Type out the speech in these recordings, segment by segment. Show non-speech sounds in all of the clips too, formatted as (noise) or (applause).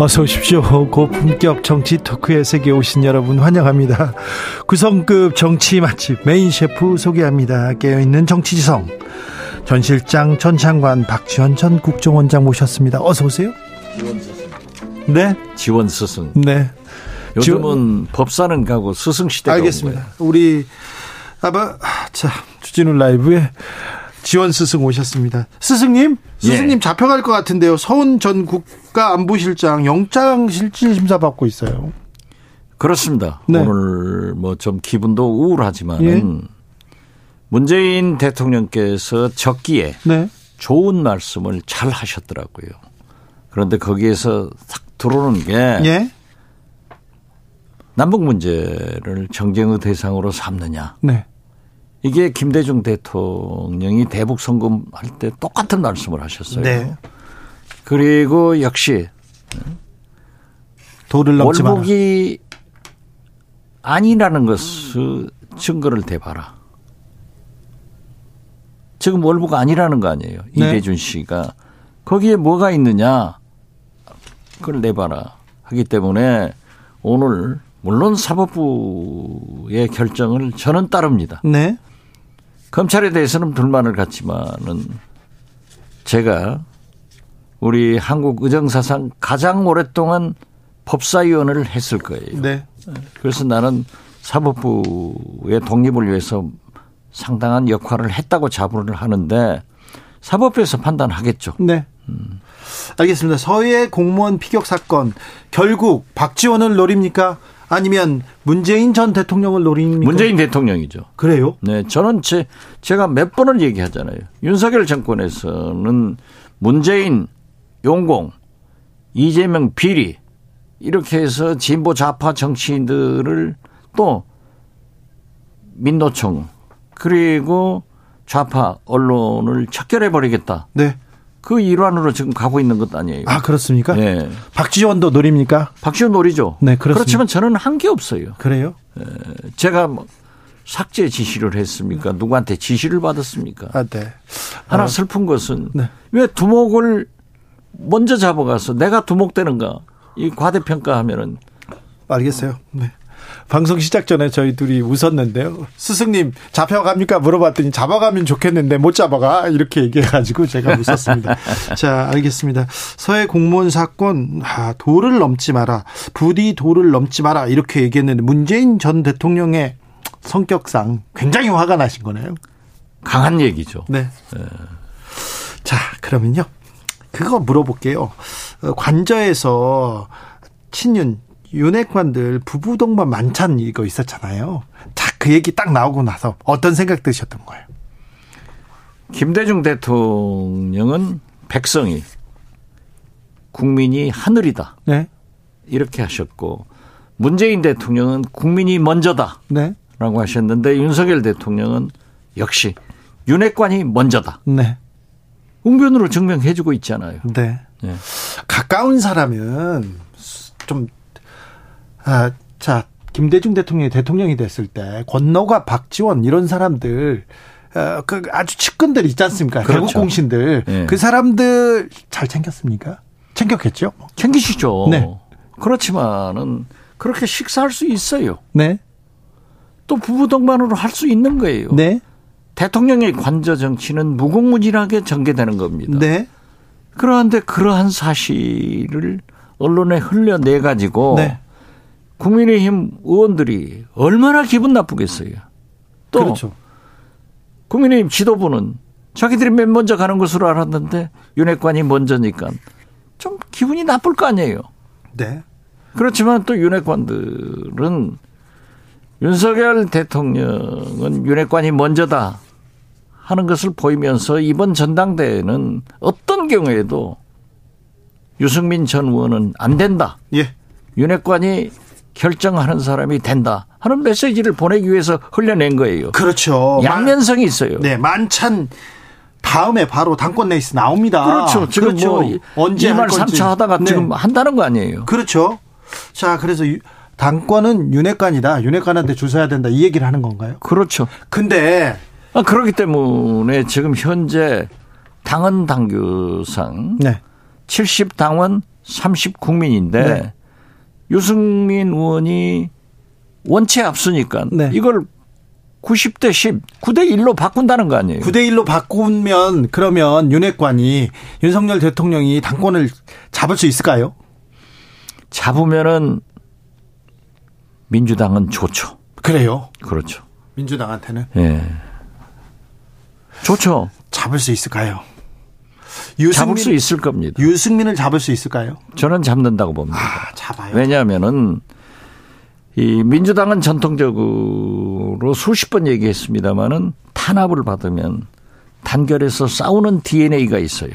어서 오십시오. 고품격 정치 토크의 세계 오신 여러분 환영합니다. 구성급 정치 맛집 메인 셰프 소개합니다. 깨어있는 정치지성. 전 실장, 전 장관, 박지원 전 국정원장 모셨습니다. 어서 오세요. 지원 스승. 네. 지원 스승. 네. 요즘은 법사는 가고 스승 시대가 알겠습니다. 우리 아바 자 주진우 라이브에 지원 스승 오셨습니다. 스승님, 스승님 예. 잡혀갈 것 같은데요. 서훈 전 국가안보실장 영장 실질 심사 받고 있어요. 그렇습니다. 네. 오늘 뭐 좀 기분도 우울하지만은 문재인 대통령께서 적기에 네. 좋은 말씀을 잘 하셨더라고요. 그런데 거기에서 싹 들어오는 게 예. 남북 문제를 정쟁의 대상으로 삼느냐. 네. 이게 김대중 대통령이 대북 선거할 때 똑같은 말씀을 하셨어요. 네. 그리고 역시 도를 넘지 마라. 월북이 아니라는 것을 증거를 대봐라. 지금 월북 아니라는 거 아니에요. 네. 이대준 씨가 거기에 뭐가 있느냐 그걸 내봐라 하기 때문에 오늘 물론 사법부의 결정을 저는 따릅니다. 네. 검찰에 대해서는 불만을 갖지만은 제가 우리 한국 의정사상 가장 오랫동안 법사위원을 했을 거예요. 네. 그래서 나는 사법부의 독립을 위해서 상당한 역할을 했다고 자부를 하는데 사법부에서 판단하겠죠. 네. 알겠습니다. 서해 공무원 피격 사건 결국 박지원을 노립니까? 아니면 문재인 전 대통령을 노립니까? 문재인 대통령이죠. 그래요? 네, 저는 제, 제가 몇 번을 얘기하잖아요. 윤석열 정권에서는 문재인, 용공, 이재명 비리, 이렇게 해서 진보 좌파 정치인들을 또 민노총, 그리고 좌파 언론을 척결해 버리겠다. 네. 그 일환으로 지금 가고 있는 것 아니에요. 아 그렇습니까? 네. 박지원도 노립니까? 박지원 놀이죠. 네, 그렇습니다. 그렇지만 저는 한 게 없어요. 그래요? 제가 뭐 삭제 지시를 했습니까? 누구한테 지시를 받았습니까? 아 네. 하나 아, 슬픈 것은 네. 왜 두목을 먼저 잡아가서 내가 두목되는가? 이 과대평가하면은 알겠어요. 네. 방송 시작 전에 저희 둘이 웃었는데요. 스승님 잡혀갑니까 물어봤더니 잡아가면 좋겠는데 못 잡아가 이렇게 얘기해가지고 제가 웃었습니다. (laughs) 자 알겠습니다. 서해 공무원 사건 아, 도를 넘지 마라 부디 도를 넘지 마라 이렇게 얘기했는데 문재인 전 대통령의 성격상 굉장히 화가 나신 거네요. 강한 얘기죠. 네. 자, 그러면요. 그거 물어볼게요. 어, 관저에서 친윤, 윤핵관들 부부 동반 만찬 이거 있었잖아요. 자, 그 얘기 딱 나오고 나서 어떤 생각 드셨던 거예요? 김대중 대통령은 백성이 국민이 하늘이다 네. 이렇게 하셨고 문재인 대통령은 국민이 먼저다. 네. 라고 하셨는데 윤석열 대통령은 역시 윤핵관이 먼저다. 네. 웅변으로 증명해주고 있잖아요. 네. 예. 가까운 사람은 좀, 아, 자, 김대중 대통령이 대통령이 됐을 때 권노가 박지원 이런 사람들 어, 그 아주 측근들 있지 않습니까? 그렇죠. 개국 공신들 예. 그 사람들 잘 챙겼습니까? 챙겼겠죠? 챙기시죠. 네. 그렇지만은 그렇게 식사할 수 있어요. 네. 또 부부 동반으로 할 수 있는 거예요. 네. 대통령의 관저 정치는 무궁무진하게 전개되는 겁니다. 네. 그런데 그러한 사실을 언론에 흘려내 가지고 네. 국민의힘 의원들이 얼마나 기분 나쁘겠어요. 또 그렇죠. 국민의힘 지도부는 자기들이 맨 먼저 가는 것으로 알았는데 윤핵관이 먼저니까 좀 기분이 나쁠 거 아니에요. 네. 그렇지만 또 윤핵관들은 윤석열 대통령은 윤핵관이 먼저다 하는 것을 보이면서 이번 전당대회는 어떤 경우에도 유승민 전 의원은 안 된다. 예. 윤핵관이 결정하는 사람이 된다 하는 메시지를 보내기 위해서 흘려낸 거예요. 그렇죠. 양면성이 있어요. 네, 만찬 다음에 바로 당권 레이스 나옵니다. 그렇죠. 지금 그렇죠. 뭐 언제 할 2말 건지. 3차 하다가 네. 지금 한다는 거 아니에요. 그렇죠. 자, 그래서 유- 당권은 윤핵관이다. 윤핵관한테 줄 서야 된다. 이 얘기를 하는 건가요? 그렇죠. 근데 아, 그렇기 때문에 지금 현재 당헌 당규상 네. 70 당원 30 국민인데 네. 유승민 의원이 원체 앞서니까 네. 이걸 90대 10, 9대 1로 바꾼다는 거 아니에요. 9대 1로 바꾸면 그러면 윤핵관이 윤석열 대통령이 당권을 잡을 수 있을까요? 잡으면은 민주당은 좋죠. 그래요. 그렇죠. 민주당한테는 예. 좋죠. 잡을 수 있을까요? 잡을 수 있을 겁니다. 유승민을 잡을 수 있을까요? 저는 잡는다고 봅니다. 아, 잡아요. 왜냐하면은 이 민주당은 전통적으로 수십 번 얘기했습니다마는 탄압을 받으면 단결해서 싸우는 DNA가 있어요.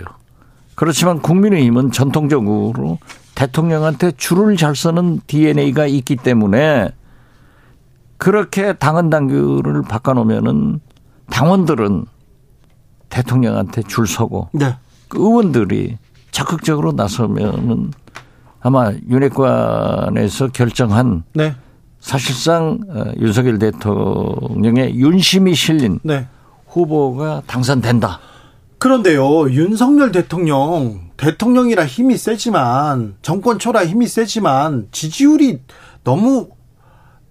그렇지만 국민의힘은 전통적으로 대통령한테 줄을 잘 서는 DNA가 있기 때문에 그렇게 당헌 당규를 바꿔놓으면은 당원들은 대통령한테 줄 서고 네. 그 의원들이 적극적으로 나서면은 아마 윤핵관에서 결정한 네. 사실상 어, 윤석열 대통령의 윤심이 실린 네. 후보가 당선된다. 그런데요, 윤석열 대통령, 대통령이라 힘이 세지만, 정권 초라 힘이 세지만, 지지율이 너무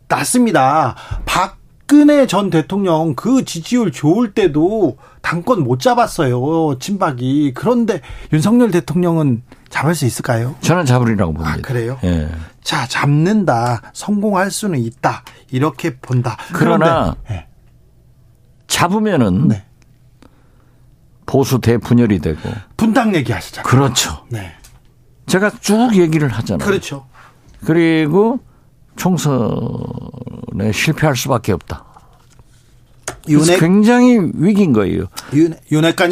낮습니다. 박 근혜 전 대통령 그 지지율 좋을 때도 당권 못 잡았어요, 친박이. 그런데 윤석열 대통령은 잡을 수 있을까요? 저는 잡으리라고 봅니다. 아, 그래요? 예. 자, 잡는다. 성공할 수는 있다. 이렇게 본다. 그러나 그런데, 잡으면은 네. 보수 대분열이 되고 분당 얘기하시잖아요. 그렇죠. 네. 제가 쭉 얘기를 하잖아요. 그렇죠. 그리고 총선 에 실패할 수밖에 없다. 윤핵, 굉장히 위기인 거예요. 윤,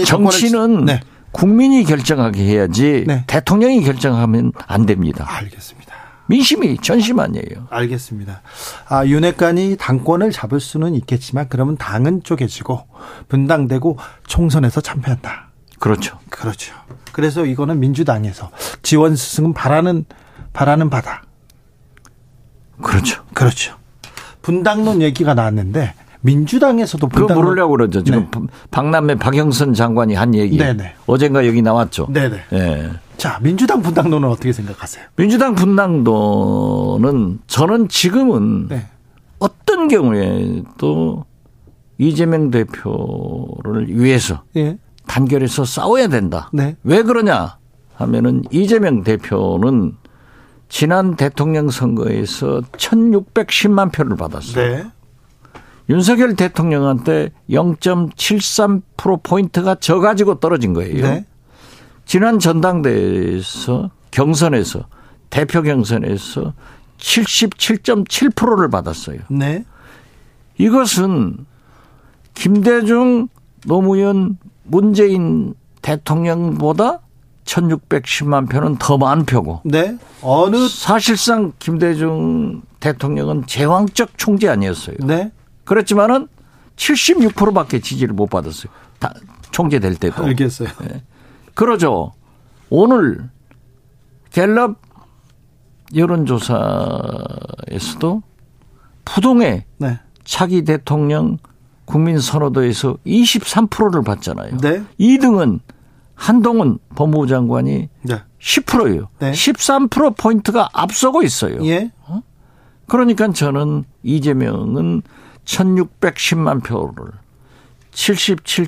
정치는 네. 국민이 결정하게 해야지 네. 대통령이 결정하면 안 됩니다. 알겠습니다. 민심이 전심 아니에요. 알겠습니다. 아, 윤핵관이 당권을 잡을 수는 있겠지만 그러면 당은 쪼개지고 분당되고 총선에서 참패한다. 그렇죠. 그렇죠. 그래서 이거는 민주당에서 지원 스승은 바라는 바라는 바다. 그렇죠. 그렇죠. 분당론 얘기가 나왔는데 민주당에서도 그거 분당론 물으려고 그러죠. 지금 네. 박남매 박영선 장관이 한 얘기. 네네. 어젠가 여기 나왔죠. 네네. 예. 자, 민주당 분당론은 어떻게 생각하세요? 민주당 분당도는 저는 지금은 네. 어떤 경우에도 이재명 대표를 위해서 예. 단결해서 싸워야 된다. 네. 왜 그러냐 하면은 이재명 대표는 지난 대통령 선거에서 1610만 표를 받았어요. 네. 윤석열 대통령한테 0.73% 포인트가 져 가지고 떨어진 거예요. 네. 지난 전당대회에서 경선에서 대표 경선에서 77.7%를 받았어요. 네. 이것은 김대중, 노무현, 문재인 대통령보다 1610만 표는 더 많은 표고 네. 어느 사실상 김대중 대통령은 제왕적 총재 아니었어요. 네. 그렇지만은 76%밖에 지지를 못 받았어요. 다 총재 될 때도. 알겠어요. 그러죠. 오늘 갤럽 여론조사에서도 부동의 네. 차기 대통령 국민 선호도에서 23%를 받잖아요. 네. 2등은 한동훈 법무부 장관이 네. 10%예요. 네. 13% 포인트가 앞서고 있어요. 예. 그러니까 저는 이재명은 1610만 표를 77.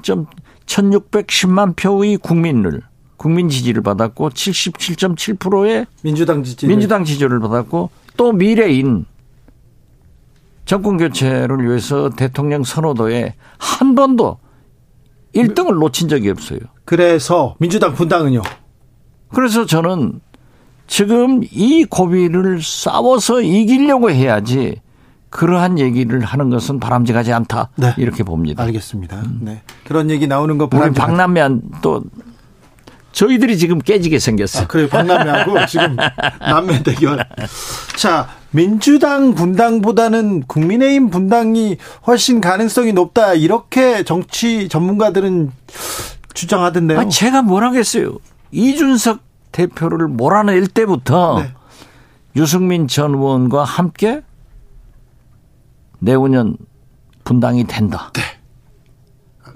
1610만 표의 국민을 국민 지지를 받았고 77.7%의 민주당 지지. 민주당 지지를 받았고 또 미래인 정권 교체를 위해서 대통령 선호도에 한 번도 1등을 놓친 적이 없어요. 그래서 민주당 분당은요. 그래서 저는 지금 이 고비를 싸워서 이기려고 해야지 그러한 얘기를 하는 것은 바람직하지 않다. 네. 이렇게 봅니다. 알겠습니다. 네. 그런 얘기 나오는 거 바람직하다. 박남매한 또 저희들이 지금 깨지게 생겼어. 아, 그래요. 박남매하고 (laughs) 지금 남매 대결. 자, 민주당 분당보다는 국민의힘 분당이 훨씬 가능성이 높다. 이렇게 정치 전문가들은 주장하던데요. 아, 제가 뭘 하겠어요. 이준석 대표를 몰아낼 때부터 네. 유승민 전 의원과 함께 내후년 분당이 된다. 네.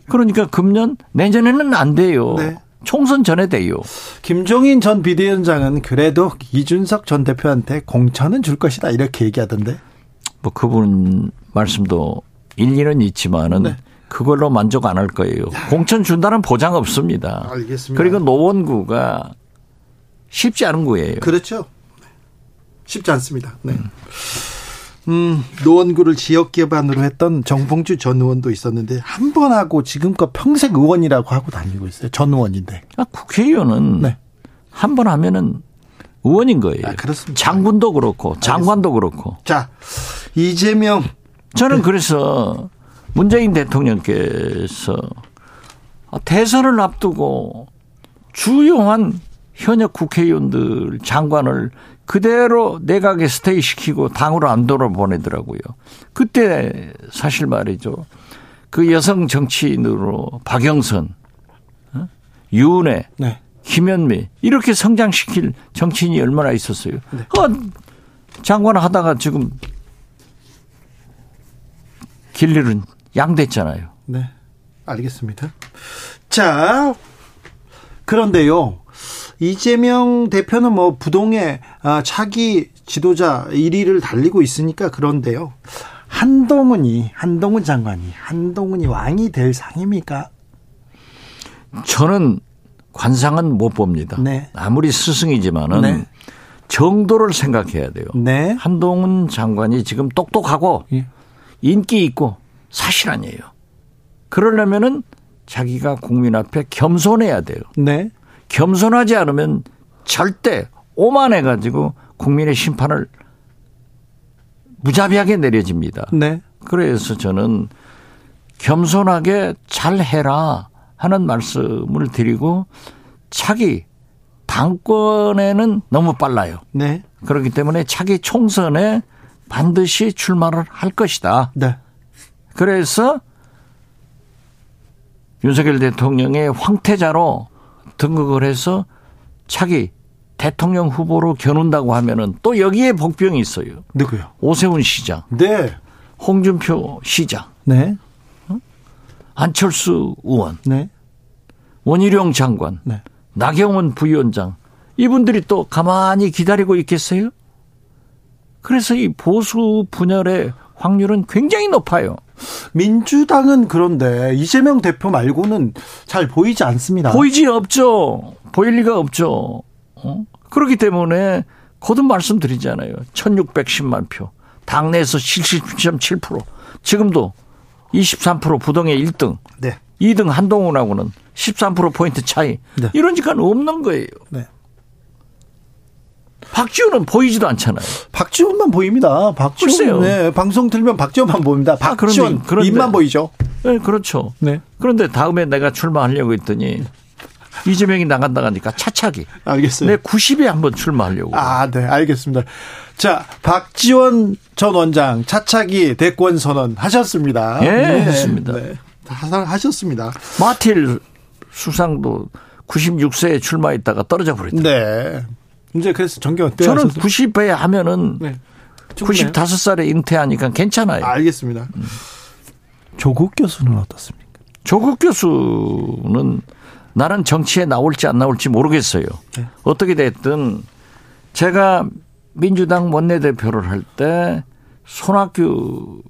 그러니까 금년 내년에는 안 돼요. 네. 총선 전에 돼요. 김종인 전 비대위원장은 그래도 이준석 전 대표한테 공천은 줄 것이다 이렇게 얘기하던데. 뭐 그분 말씀도 일리는 있지만은 네. 그걸로 만족 안 할 거예요. 공천 준다는 보장 없습니다. 알겠습니다. 그리고 노원구가 쉽지 않은 거예요. 그렇죠. 쉽지 않습니다. 네. 음. 음, 노원구를 지역 기반으로 했던 정봉주 전 의원도 있었는데 한 번 하고 지금껏 평생 의원이라고 하고 다니고 있어요. 전 의원인데. 아, 국회의원은 네. 한번 하면은 의원인 거예요. 아, 그렇습니다. 장군도 그렇고 장관도 그렇고. 자, 이재명 저는 그래서 문재인 대통령께서 대선을 앞두고 주요한 현역 국회의원들 장관을 그대로 내각에 스테이 시키고 당으로 안 돌아보내더라고요. 그때 사실 말이죠. 그 여성 정치인으로 박영선, 어? 유은혜, 네. 김현미 이렇게 성장시킬 정치인이 얼마나 있었어요. 네. 어, 장관 하다가 지금 길일은 양됐잖아요. 네. 알겠습니다. 자, 그런데요. 이재명 대표는 뭐 부동의 아, 차기 지도자 1위를 달리고 있으니까 그런데요. 한동훈이 한동훈 장관이 한동훈이 왕이 될 상입니까? 저는 관상은 못 봅니다. 네. 아무리 스승이지만은 네. 정도를 생각해야 돼요. 네. 한동훈 장관이 지금 똑똑하고 예. 인기 있고 사실 아니에요. 그러려면은 자기가 국민 앞에 겸손해야 돼요. 네. 겸손하지 않으면 절대 오만해 가지고 국민의 심판을 무자비하게 내려집니다. 네. 그래서 저는 겸손하게 잘 해라 하는 말씀을 드리고 차기 당권에는 너무 빨라요. 네. 그렇기 때문에 차기 총선에 반드시 출마를 할 것이다. 네. 그래서 윤석열 대통령의 황태자로 등극을 해서 차기 대통령 후보로 겨눈다고 하면은 또 여기에 복병이 있어요. 누구요? 오세훈 시장. 네. 홍준표 시장. 네. 어? 안철수 의원. 네. 원희룡 장관. 네. 나경원 부위원장. 이분들이 또 가만히 기다리고 있겠어요? 그래서 이 보수 분열의 확률은 굉장히 높아요. 민주당은 그런데 이재명 대표 말고는 잘 보이지 않습니다. 보이지 없죠. 보일 리가 없죠. 어? 그렇기 때문에 거듭 말씀드리잖아요. 1610만 표. 당내에서 77.7%. 지금도 23% 부동의 1등. 네. 2등 한동훈하고는 13%포인트 차이. 네. 이런 짓은 없는 거예요. 네. 박지원은 보이지도 않잖아요. 박지원만 보입니다. 박지원. 네, 방송 들면 박지원만 보입니다. 아, 박지원 아, 그런데, 입만 보이죠. 네, 그렇죠. 네. 그런데 다음에 내가 출마하려고 했더니 이재명이 나간다 가니까 차차기. 알겠어요. 내 90에 한번 출마하려고. 아, 네, 알겠습니다. 자, 박지원 전 원장 차차기 대권 선언 하셨습니다. 예, 네, 했습니다. 네, 하셨습니다. 마틸 수상도 96세에 출마했다가 떨어져 버렸다. 네. 이제 그래서 정경 저는 90회 하면은 네. 95살에 은퇴하니까 괜찮아요. 알겠습니다. 음. 조국 교수는 어떻습니까? 조국 교수는 나는 정치에 나올지 안 나올지 모르겠어요. 네. 어떻게 됐든 제가 민주당 원내대표를 할 때 손학규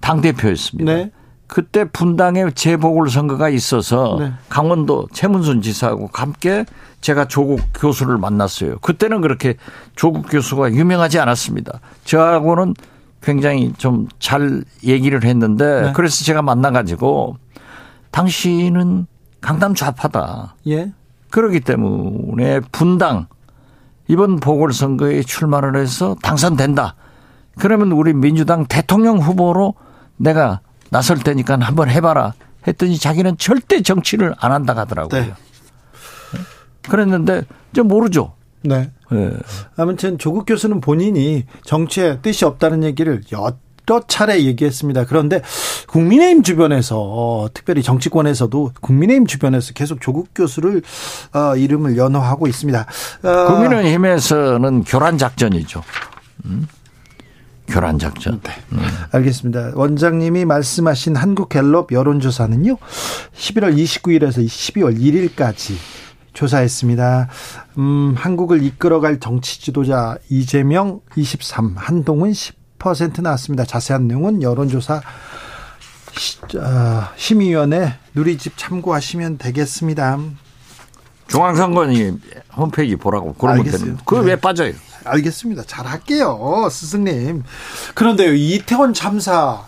당대표였습니다. 네. 그때 분당에 재보궐선거가 있어서 네. 강원도 최문순 지사하고 함께 제가 조국 교수를 만났어요. 그때는 그렇게 조국 교수가 유명하지 않았습니다. 저하고는 굉장히 좀 잘 얘기를 했는데 네. 그래서 제가 만나가지고 당신은 강남 좌파다. 예. 그러기 때문에 분당 이번 보궐선거에 출마를 해서 당선된다. 그러면 우리 민주당 대통령 후보로 내가 나설 테니까 한번 해봐라 했더니 자기는 절대 정치를 안 한다 하더라고요. 네. 그랬는데 이제 모르죠. 네. 네. 아무튼 조국 교수는 본인이 정치에 뜻이 없다는 얘기를 여러 차례 얘기했습니다. 그런데 국민의힘 주변에서 특별히 정치권에서도 국민의힘 주변에서 계속 조국 교수를 어, 이름을 연호하고 있습니다. 어. 국민의힘에서는 교란 작전이죠. 음? 교란 작전. 네. 음. 알겠습니다. 원장님이 말씀하신 한국갤럽 여론조사는요. 11월 29일에서 12월 1일까지 조사했습니다. 음, 한국을 이끌어갈 정치 지도자 이재명 23, 한동훈 10% 나왔습니다. 자세한 내용은 여론조사 어, 심의위원회 누리집 참고하시면 되겠습니다. 중앙선관위 홈페이지 보라고 그러면 됩니다. 그왜 네. 빠져요? 알겠습니다. 잘 할게요. 스승님. 그런데요, 이태원 참사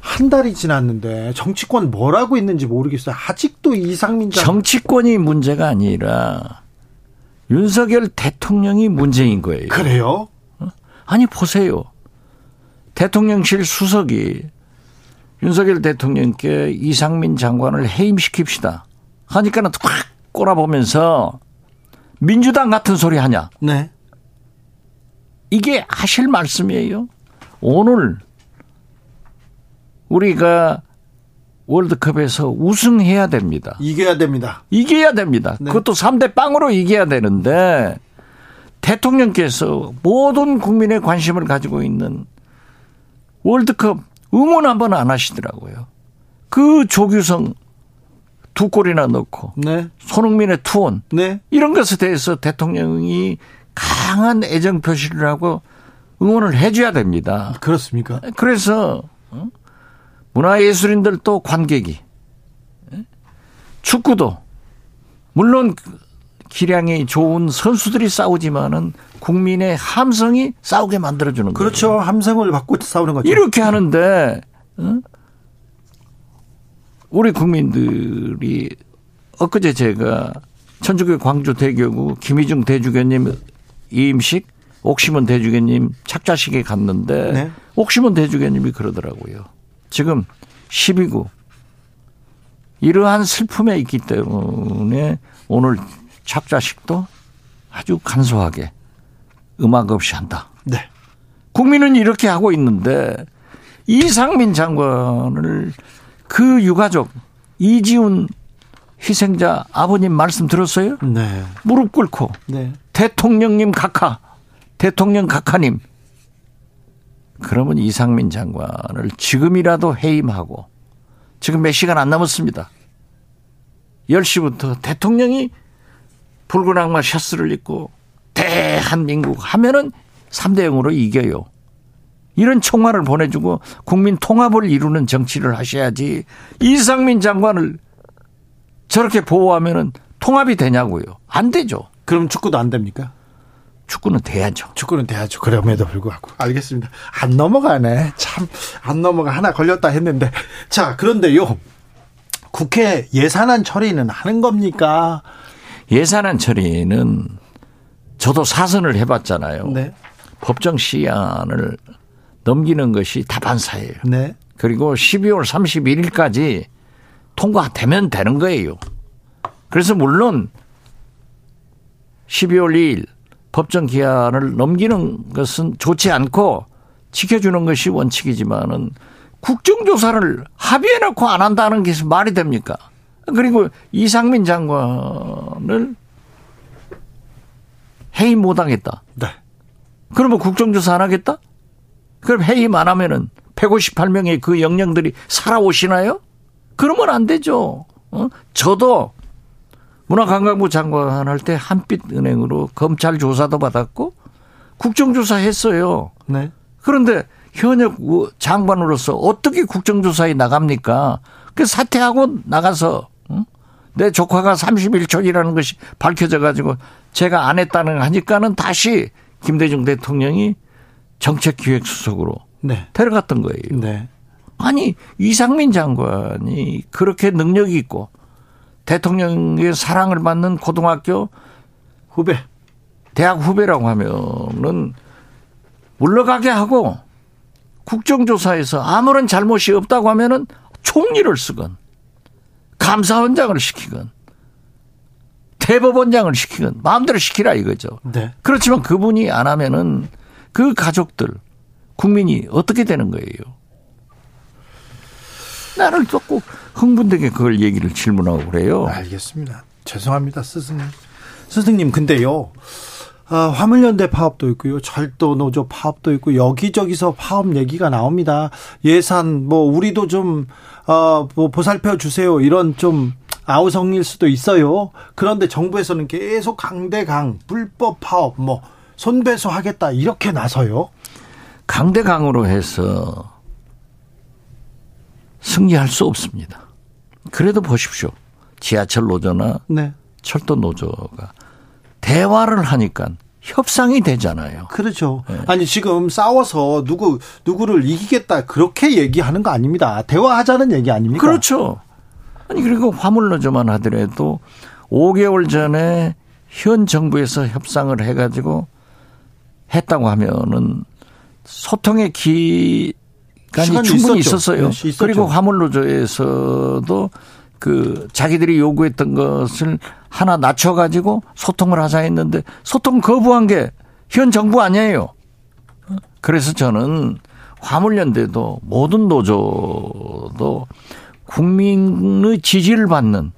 한 달이 지났는데 정치권 뭘 하고 있는지 모르겠어요. 아직도 이상민 장 정치권이 문제가 아니라 윤석열 대통령이 문제인 거예요. 그래요? 어? 아니 보세요. 대통령실 수석이 윤석열 대통령께 이상민 장관을 해임시킵시다. 하니까는 확 꼬라보면서 민주당 같은 소리 하냐. 네. 이게 하실 말씀이에요. 오늘 우리가 월드컵에서 우승해야 됩니다. 이겨야 됩니다. 이겨야 됩니다. 네. 그것도 3대 빵으로 이겨야 되는데 대통령께서 모든 국민의 관심을 가지고 있는 월드컵 응원 한 번 안 하시더라고요. 그 조규성 두 골이나 넣고 네. 손흥민의 투혼 네. 이런 것에 대해서 대통령이 강한 애정 표시를 하고 응원을 해줘야 됩니다. 그렇습니까? 그래서 어? 문화예술인들도 관객이 예? 축구도 물론 기량이 좋은 선수들이 싸우지만은 국민의 함성이 싸우게 만들어주는 거죠. 그렇죠. 함성을 받고 싸우는 거죠. 이렇게 하는데 어? 우리 국민들이 엊그제 제가 천주교 광주 대교구 김희중 대주교님 이임식 옥시문 대주교님 착자식에 갔는데 네. 옥시문 대주교님이 그러더라고요. 지금 12구 이러한 슬픔에 있기 때문에 오늘 착자식도 아주 간소하게 음악 없이 한다. 네. 국민은 이렇게 하고 있는데 이상민 장관을 그 유가족 이지훈 희생자 아버님 말씀 들었어요? 네. 무릎 꿇고 네. 대통령님 각하, 대통령 각하님. 그러면 이상민 장관을 지금이라도 해임하고 지금 몇 시간 안 남았습니다. 10시부터 대통령이 붉은 악마 셔츠를 입고 대한민국 하면은 3대 0으로 이겨요. 이런 총알을 보내주고 국민 통합을 이루는 정치를 하셔야지 이상민 장관을 저렇게 보호하면은 통합이 되냐고요. 안 되죠. 그럼 축구도 안 됩니까? 축구는 돼야죠. 축구는 돼야죠. 그럼에도 불구하고. 알겠습니다. 안 넘어가네. 참, 안 넘어가. 하나 걸렸다 했는데. 자, 그런데요. 국회 예산안 처리는 하는 겁니까? 예산안 처리는 저도 사선을 해봤잖아요. 네. 법정 시한을 넘기는 것이 다반사예요. 네. 그리고 12월 31일까지 통과되면 되는 거예요. 그래서 물론 12월 2일 법정 기한을 넘기는 것은 좋지 않고 지켜주는 것이 원칙이지만은 국정조사를 합의해 놓고 안 한다는 게 말이 됩니까? 그리고 이상민 장관을 해임 못 하겠다. 네. 그러면 국정조사 안 하겠다? 그럼 해임 안 하면은 158명의 그 영령들이 살아오시나요? 그러면 안 되죠. 어? 저도 문화관광부 장관 할 때 한빛은행으로 검찰 조사도 받았고 국정조사 했어요. 네. 그런데 현역 장관으로서 어떻게 국정조사에 나갑니까? 그 사퇴하고 나가서 내 조카가 31촌이라는 것이 밝혀져 가지고 제가 안 했다는 하니까는 다시 김대중 대통령이 정책기획수석으로 네. 데려갔던 거예요. 네. 아니 이상민 장관이 그렇게 능력이 있고 대통령의 사랑을 받는 고등학교 후배, 대학 후배라고 하면은 물러가게 하고 국정조사에서 아무런 잘못이 없다고 하면은 총리를 쓰건 감사원장을 시키건 대법원장을 시키건 마음대로 시키라 이거죠. 네. 그렇지만 그분이 안 하면은 그 가족들 국민이 어떻게 되는 거예요? 나를 자꾸 흥분되게 그걸 얘기를 질문하고 그래요. 알겠습니다. 죄송합니다, 스승님. 스승님, 근데요. 아, 화물연대 파업도 있고요. 절도 노조 파업도 있고 여기저기서 파업 얘기가 나옵니다. 예산 뭐 우리도 좀 어, 뭐 보살펴 주세요. 이런 좀 아우성일 수도 있어요. 그런데 정부에서는 계속 강대강 불법 파업 뭐 손배소 하겠다 이렇게 나서요. 강대강으로 해서 승리할 수 없습니다. 그래도 보십시오. 지하철 노조나 네. 철도 노조가 대화를 하니까 협상이 되잖아요. 그렇죠. 네. 아니 지금 싸워서 누구 누구를 이기겠다 그렇게 얘기하는 거 아닙니다. 대화하자는 얘기 아닙니까? 그렇죠. 아니 그리고 화물 노조만 하더라도 5개월 전에 현 정부에서 협상을 해가지고 했다고 하면은 소통의 기 시간이 충분히. 있었어요. 네, 그리고 화물노조에서도 그 자기들이 요구했던 것을 하나 낮춰가지고 소통을 하자 했는데 소통 거부한 게 현 정부 아니에요. 그래서 저는 화물연대도 모든 노조도 국민의 지지를 받는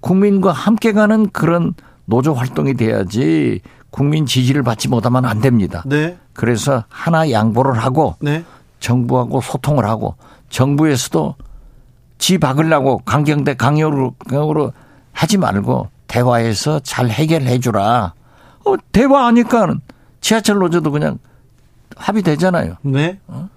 국민과 함께 가는 그런 노조 활동이 돼야지 국민 지지를 받지 못하면 안 됩니다. 네. 그래서 하나 양보를 하고 네. 정부하고 소통을 하고 정부에서도 지 박으려고 강경대 강요로, 강요로 하지 말고 대화해서 잘 해결해 주라. 어, 대화하니까는 지하철 노조도 그냥 합의되잖아요. 네. 어?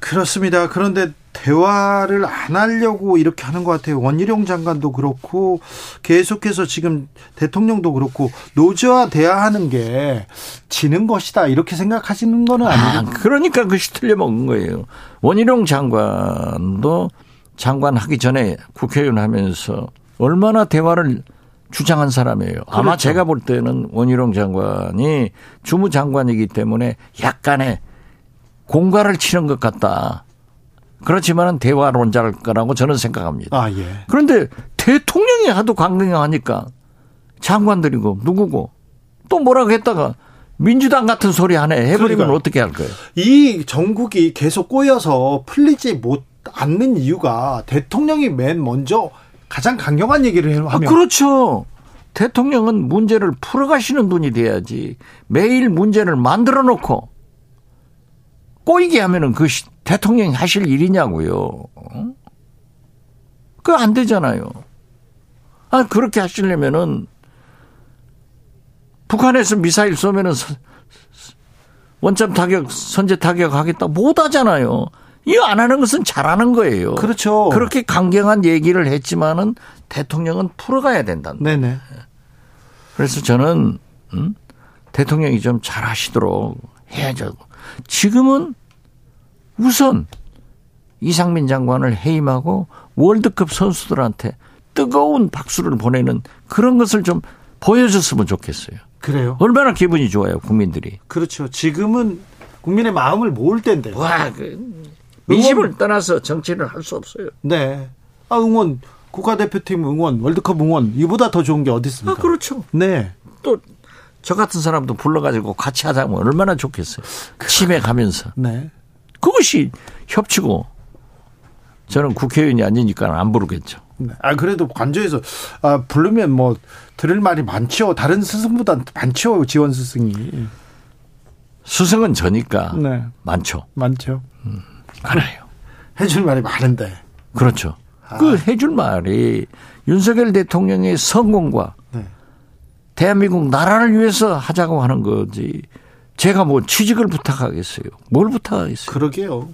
그렇습니다. 그런데 대화를 안 하려고 이렇게 하는 것 같아요. 원희룡 장관도 그렇고 계속해서 지금 대통령도 그렇고 노조와 대화하는 게 지는 것이다 이렇게 생각하시는 거는 아니죠. 아, 그러니까 그것이 틀려 먹은 거예요. 원희룡 장관도 장관 하기 전에 국회의원 하면서 얼마나 대화를 주장한 사람이에요. 그렇죠. 아마 제가 볼 때는 원희룡 장관이 주무장관이기 때문에 약간의 공갈을 치는 것 같다. 그렇지만은 대화론자일 거라고 저는 생각합니다. 아, 예. 그런데 대통령이 하도 강경하니까 장관들이고 누구고 또 뭐라고 했다가 민주당 같은 소리 하네 해버리면 그러니까 어떻게 할 거예요? 이 정국이 계속 꼬여서 풀리지 못 않는 이유가 대통령이 맨 먼저 가장 강경한 얘기를 하면 아, 그렇죠. 대통령은 문제를 풀어가시는 분이 돼야지 매일 문제를 만들어 놓고 꼬이게 하면은 그 대통령이 하실 일이냐고요. 그거 안 되잖아요. 아, 그렇게 하시려면은 북한에서 미사일 쏘면은 원점 타격, 선제 타격 하겠다 못 하잖아요. 이거 안 하는 것은 잘하는 거예요. 그렇죠. 그렇게 강경한 얘기를 했지만은 대통령은 풀어가야 된다. 네네. 그래서 저는 음? 대통령이 좀 잘하시도록 해야죠. 지금은 우선 이상민 장관을 해임하고 월드컵 선수들한테 뜨거운 박수를 보내는 그런 것을 좀 보여줬으면 좋겠어요. 그래요? 얼마나 기분이 좋아요, 국민들이. 그렇죠. 지금은 국민의 마음을 모을 때인데. 와, 그 민심을 응원. 떠나서 정치를 할 수 없어요. 네. 아, 응원, 국가대표팀 응원, 월드컵 응원, 이보다 더 좋은 게 어디 있습니까? 아, 그렇죠. 네. 또, 저 같은 사람도 불러가지고 같이 하자면 얼마나 좋겠어요. 치매 가면서. 네. 그것이 협치고 저는 국회의원이 아니니까 안 부르겠죠. 네. 아 그래도 관저에서 아 부르면 뭐 들을 말이 많죠. 다른 스승보다 많죠. 지원 스승이. 스승은 저니까 네. 많죠. 많죠. 음, 많아요. (laughs) 해줄 말이 많은데. 그렇죠. 아. 그 해줄 말이 윤석열 대통령의 성공과 네. 대한민국 나라를 위해서 하자고 하는 거지. 제가 뭐 취직을 부탁하겠어요. 뭘 부탁하겠어요. 그러게요.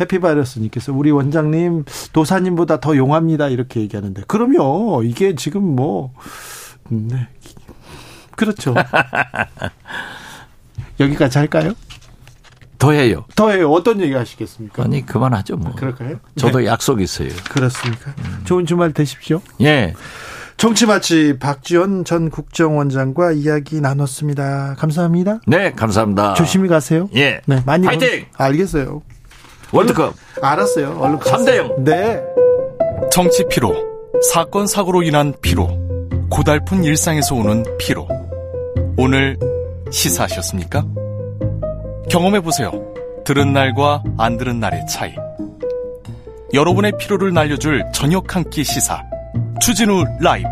해피바이러스님께서 우리 원장님 도사님보다 더 용합니다 이렇게 얘기하는데 그럼요 이게 지금 뭐 네. 그렇죠 (laughs) 여기까지 할까요? 더 해요. 더 해요. 어떤 얘기 하시겠습니까? 아니 그만하죠 뭐. 그럴까요? 저도 네. 약속 있어요. 그렇습니까? 음. 좋은 주말 되십시오. 예. 정치마치 박지원 전 국정원장과 이야기 나눴습니다. 감사합니다. 네, 감사합니다. 조심히 가세요. 예. 네, 많이 파이팅! 건... 알겠어요. 월드컵. 알았어요. 얼른 3대 0. 네. 정치 피로, 사건 사고로 인한 피로, 고달픈 일상에서 오는 피로. 오늘 시사하셨습니까? 경험해 보세요. 들은 날과 안 들은 날의 차이. 여러분의 피로를 날려줄 저녁 한 끼 시사. 추진우 라이브.